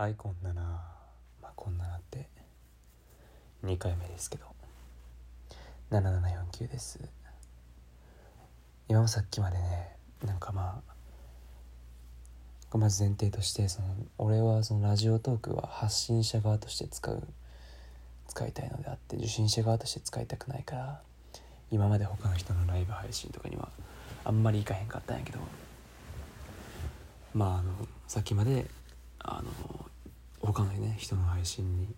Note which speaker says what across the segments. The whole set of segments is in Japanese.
Speaker 1: はいこんななまあこんななって2回目ですけど。7749です。今もさっきまでねなんかまあまず前提としてその俺はそのラジオトークは発信者側として使う使いたいのであって受信者側として使いたくないから今まで他の人のライブ配信とかにはあんまり行かへんかったんやけど。まああのさっきまであの他のね人の配信に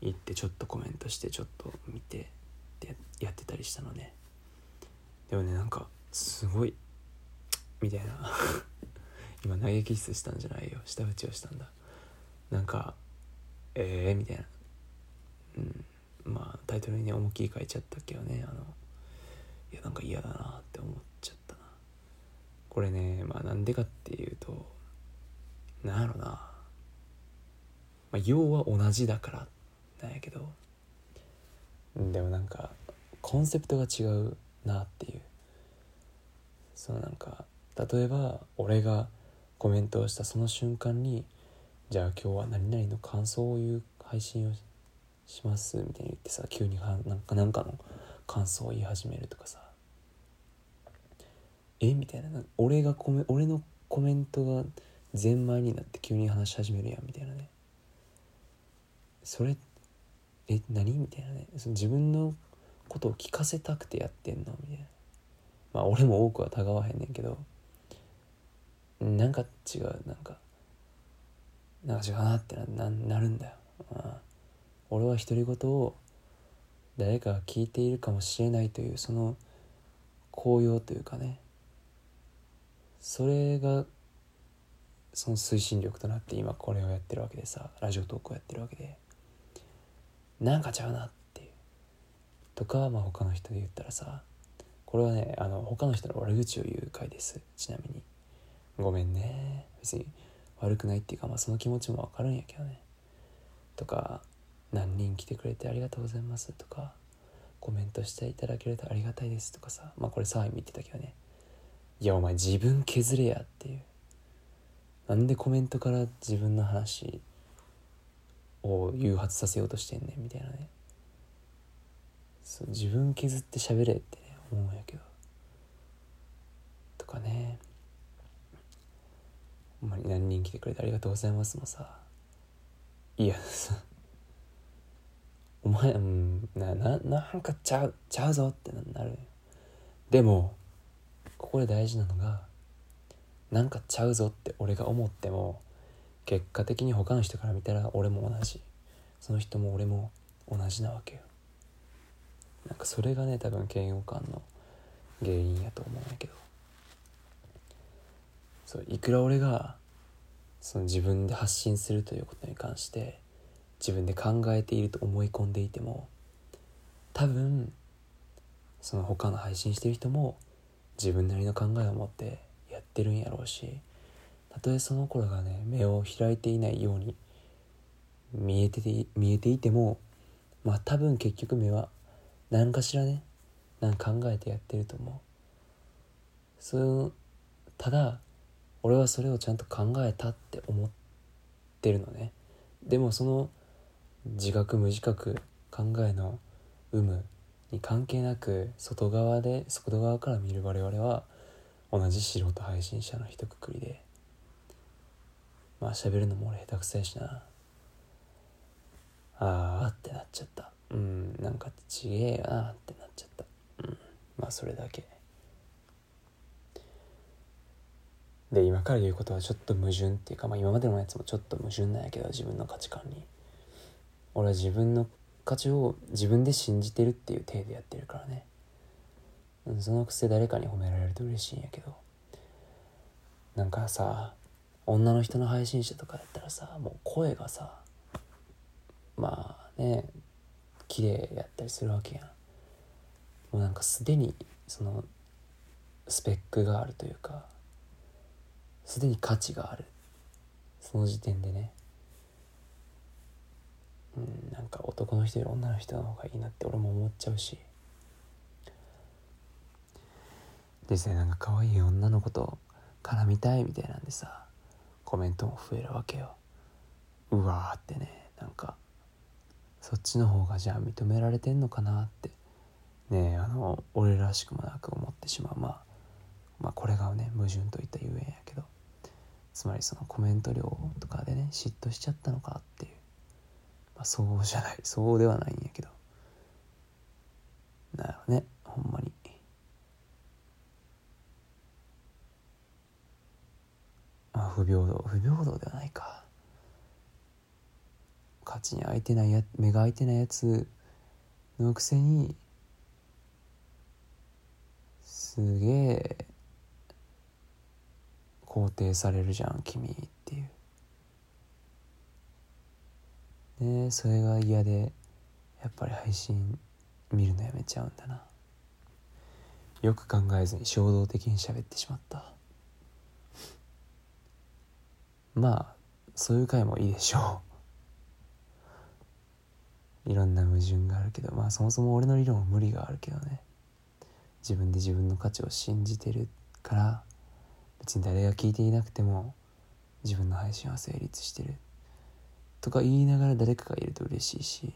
Speaker 1: 行ってちょっとコメントしてちょっと見てってやってたりしたのね。でもねなんかすごいみたいな。今投げキスしたんじゃないよ。舌打ちをしたんだ。なんかええー、みたいな。うん。まあタイトルにね思いっきり書いちゃったけどね。あのいやなんか嫌だなって思っちゃったな。これねまあなんでかっていうとなんやろな、まあ、要は同じだからなんやけど。でもなんかコンセプトが違うなっていう。そのなんか例えば俺がコメントをしたその瞬間にじゃあ今日は何々の感想を言う配信をしますみたいに言ってさ急にはなんかなんかの感想を言い始めるとかさ。え？みたいな。俺がコメ俺のコメントがゼンマイになって急に話し始めるやんみたいなね。それえ何？みたいなね。その自分のことを聞かせたくてやってんの？みたいな。まあ俺も多くはたがわへんねんけど。なんか違うなんか。なんか違うなってななるんだよ、ああ。俺は独り言を誰かが聞いているかもしれないというその高揚というかね。それがその推進力となって今これをやってるわけでさラジオトークをやってるわけで。なんかちゃうなっていう。とかまあ他の人で言ったらさこれはねあの他の人の悪口を言う回です。ちなみに。ごめんね。別に悪くないっていうかまあその気持ちもわかるんやけどね。とか何人来てくれてありがとうございます。とかコメントしていただけるとありがたいです。とかさまあこれさ見てたけどね。いやお前自分削れやっていう。なんでコメントから自分の話を誘発させようとしてんねんみたいなね。そう自分削って喋れってね思うんやけど。とかね。ほんまに何人来てくれてありがとうございますもさ。いやさ。お前うんなななんかちゃうちゃうぞってなる。でもここで大事なのがなんかちゃうぞって俺が思っても結果的に他の人から見たら俺も同じ。その人も俺も同じなわけよ。なんかそれがね多分嫌悪感の原因やと思うんやけど。そういくら俺がその自分で発信するということに関して自分で考えていると思い込んでいても多分その他の配信してる人も自分なりの考えを持ってやってるんやろうしたとえその頃がね目を開いていないように見えてて見えていてもまあ多分結局目は何かしらね何か考えてやってると思う。そうただ俺はそれをちゃんと考えたって思ってるのね。でもその自覚無自覚考えの有無に関係なく外側で外側から見る我々は同じ素人配信者の一括りでまあ喋るのも俺下手くそやしな。あーってなっちゃった。うんなんかちげえよなってなっちゃった。うんまあそれだけ。で今から言うことはちょっと矛盾っていうか、まあ、今までのやつもちょっと矛盾なんやけど自分の価値観に。俺は自分の価値を自分で信じてるっていう体でやってるからね。そのくせ誰かに褒められると嬉しいんやけど。なんかさ女の人の配信者とかやったらさもう声がさまあね綺麗やったりするわけやん。もうなんかすでにそのスペックがあるというかすでに価値がある。その時点でね。うんなんか男の人より女の人の方がいいなって俺も思っちゃうし。ですねなんか可愛い女の子と絡みたいみたいなんでさコメントも増えるわけよ。うわーってねなんかそっちの方がじゃあ認められてんのかなって。ねあの俺らしくもなく思ってしまう。まあまあこれがね矛盾といったゆえんやけど。つまりそのコメント量とかでね嫉妬しちゃったのかっていう、まあ、そうじゃないそうではないんやけど。なるほどねほんまにあ不平等不平等ではないか価値に開いてないや目が開いてないやつのくせにすげえ肯定されるじゃん君っていうねそれが嫌でやっぱり配信見るのやめちゃうんだなよく考えずに衝動的に喋ってしまったまあそういう回もいいでしょう。いろんな矛盾があるけどまあそもそも俺の理論は無理があるけどね。自分で自分の価値を信じてるから別に誰が聞いていなくても自分の配信は成立してる。とか言いながら誰かがいると嬉しいし。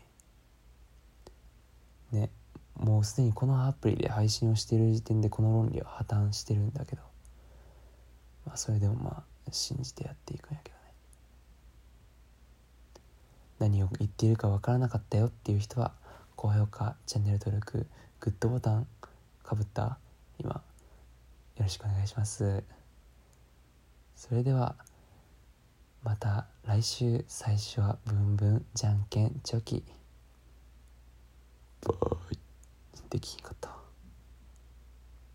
Speaker 1: ねもうすでにこのアプリで配信をしている時点でこの論理は破綻してるんだけど。まあそれでもまあ信じてやっていくんやけどね。何を言っているか分からなかったよっていう人は高評価チャンネル登録グッドボタンかぶった？今。よろしくお願いします。それではまた来週。最初はブンブンじゃんけんチョキ。バイ。できんかった